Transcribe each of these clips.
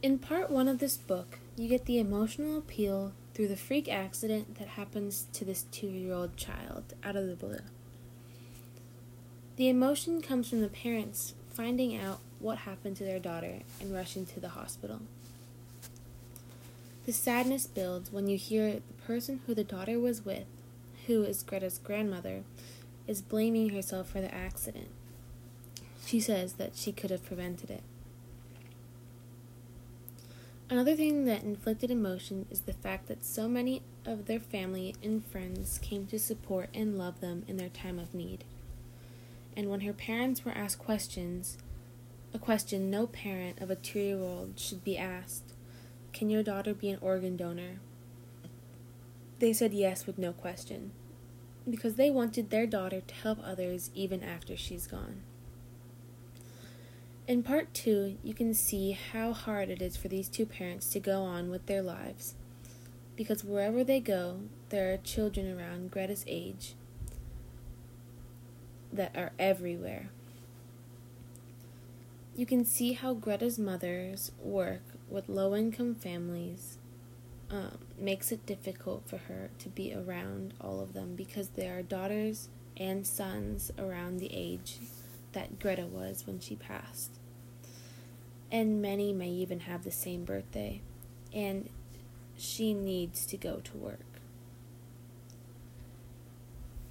In part one of this book, you get the emotional appeal through the freak accident that happens to this two year old child out of the blue. The emotion comes from the parents finding out what happened to their daughter and rushing to the hospital. The sadness builds when you hear the person who the daughter was with, who is Greta's grandmother, is blaming herself for the accident. She says that she could have prevented it. Another thing that inflicted emotion is the fact that so many of their family and friends came to support and love them in their time of need. And when her parents were asked questions, a question no parent of a two year old should be asked Can your daughter be an organ donor? They said yes with no question, because they wanted their daughter to help others even after she's gone. In part two, you can see how hard it is for these two parents to go on with their lives. Because wherever they go, there are children around Greta's age that are everywhere. You can see how Greta's mother's work with low income families um, makes it difficult for her to be around all of them because there are daughters and sons around the age that Greta was when she passed and many may even have the same birthday, and she needs to go to work.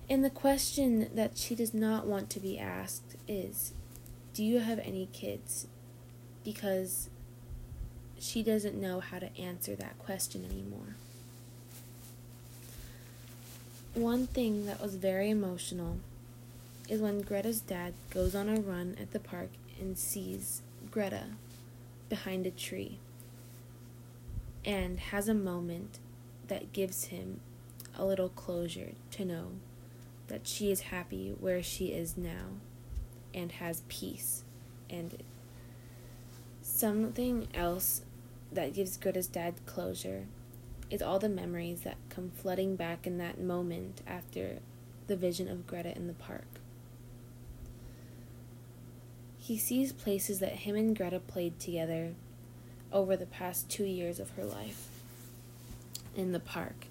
And the question that she does not want to be asked is Do you have any kids? Because she doesn't know how to answer that question anymore. One thing that was very emotional is when Greta's dad goes on a run at the park and sees Greta behind a tree and has a moment that gives him a little closure to know that she is happy where she is now and has peace. And something else that gives Greta's dad closure is all the memories that come flooding back in that moment after the vision of Greta in the park. He sees places that him and Greta played together over the past two years of her life in the park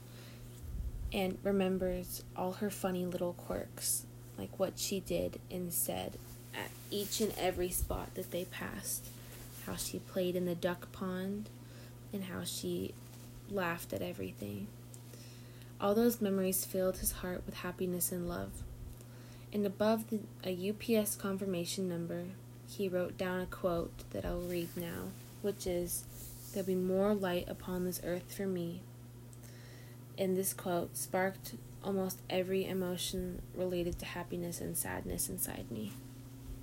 and remembers all her funny little quirks, like what she did and said at each and every spot that they passed. How she played in the duck pond and how she laughed at everything. All those memories filled his heart with happiness and love. And above the, a UPS confirmation number he wrote down a quote that I'll read now, which is There'll be more light upon this earth for me. And this quote sparked almost every emotion related to happiness and sadness inside me.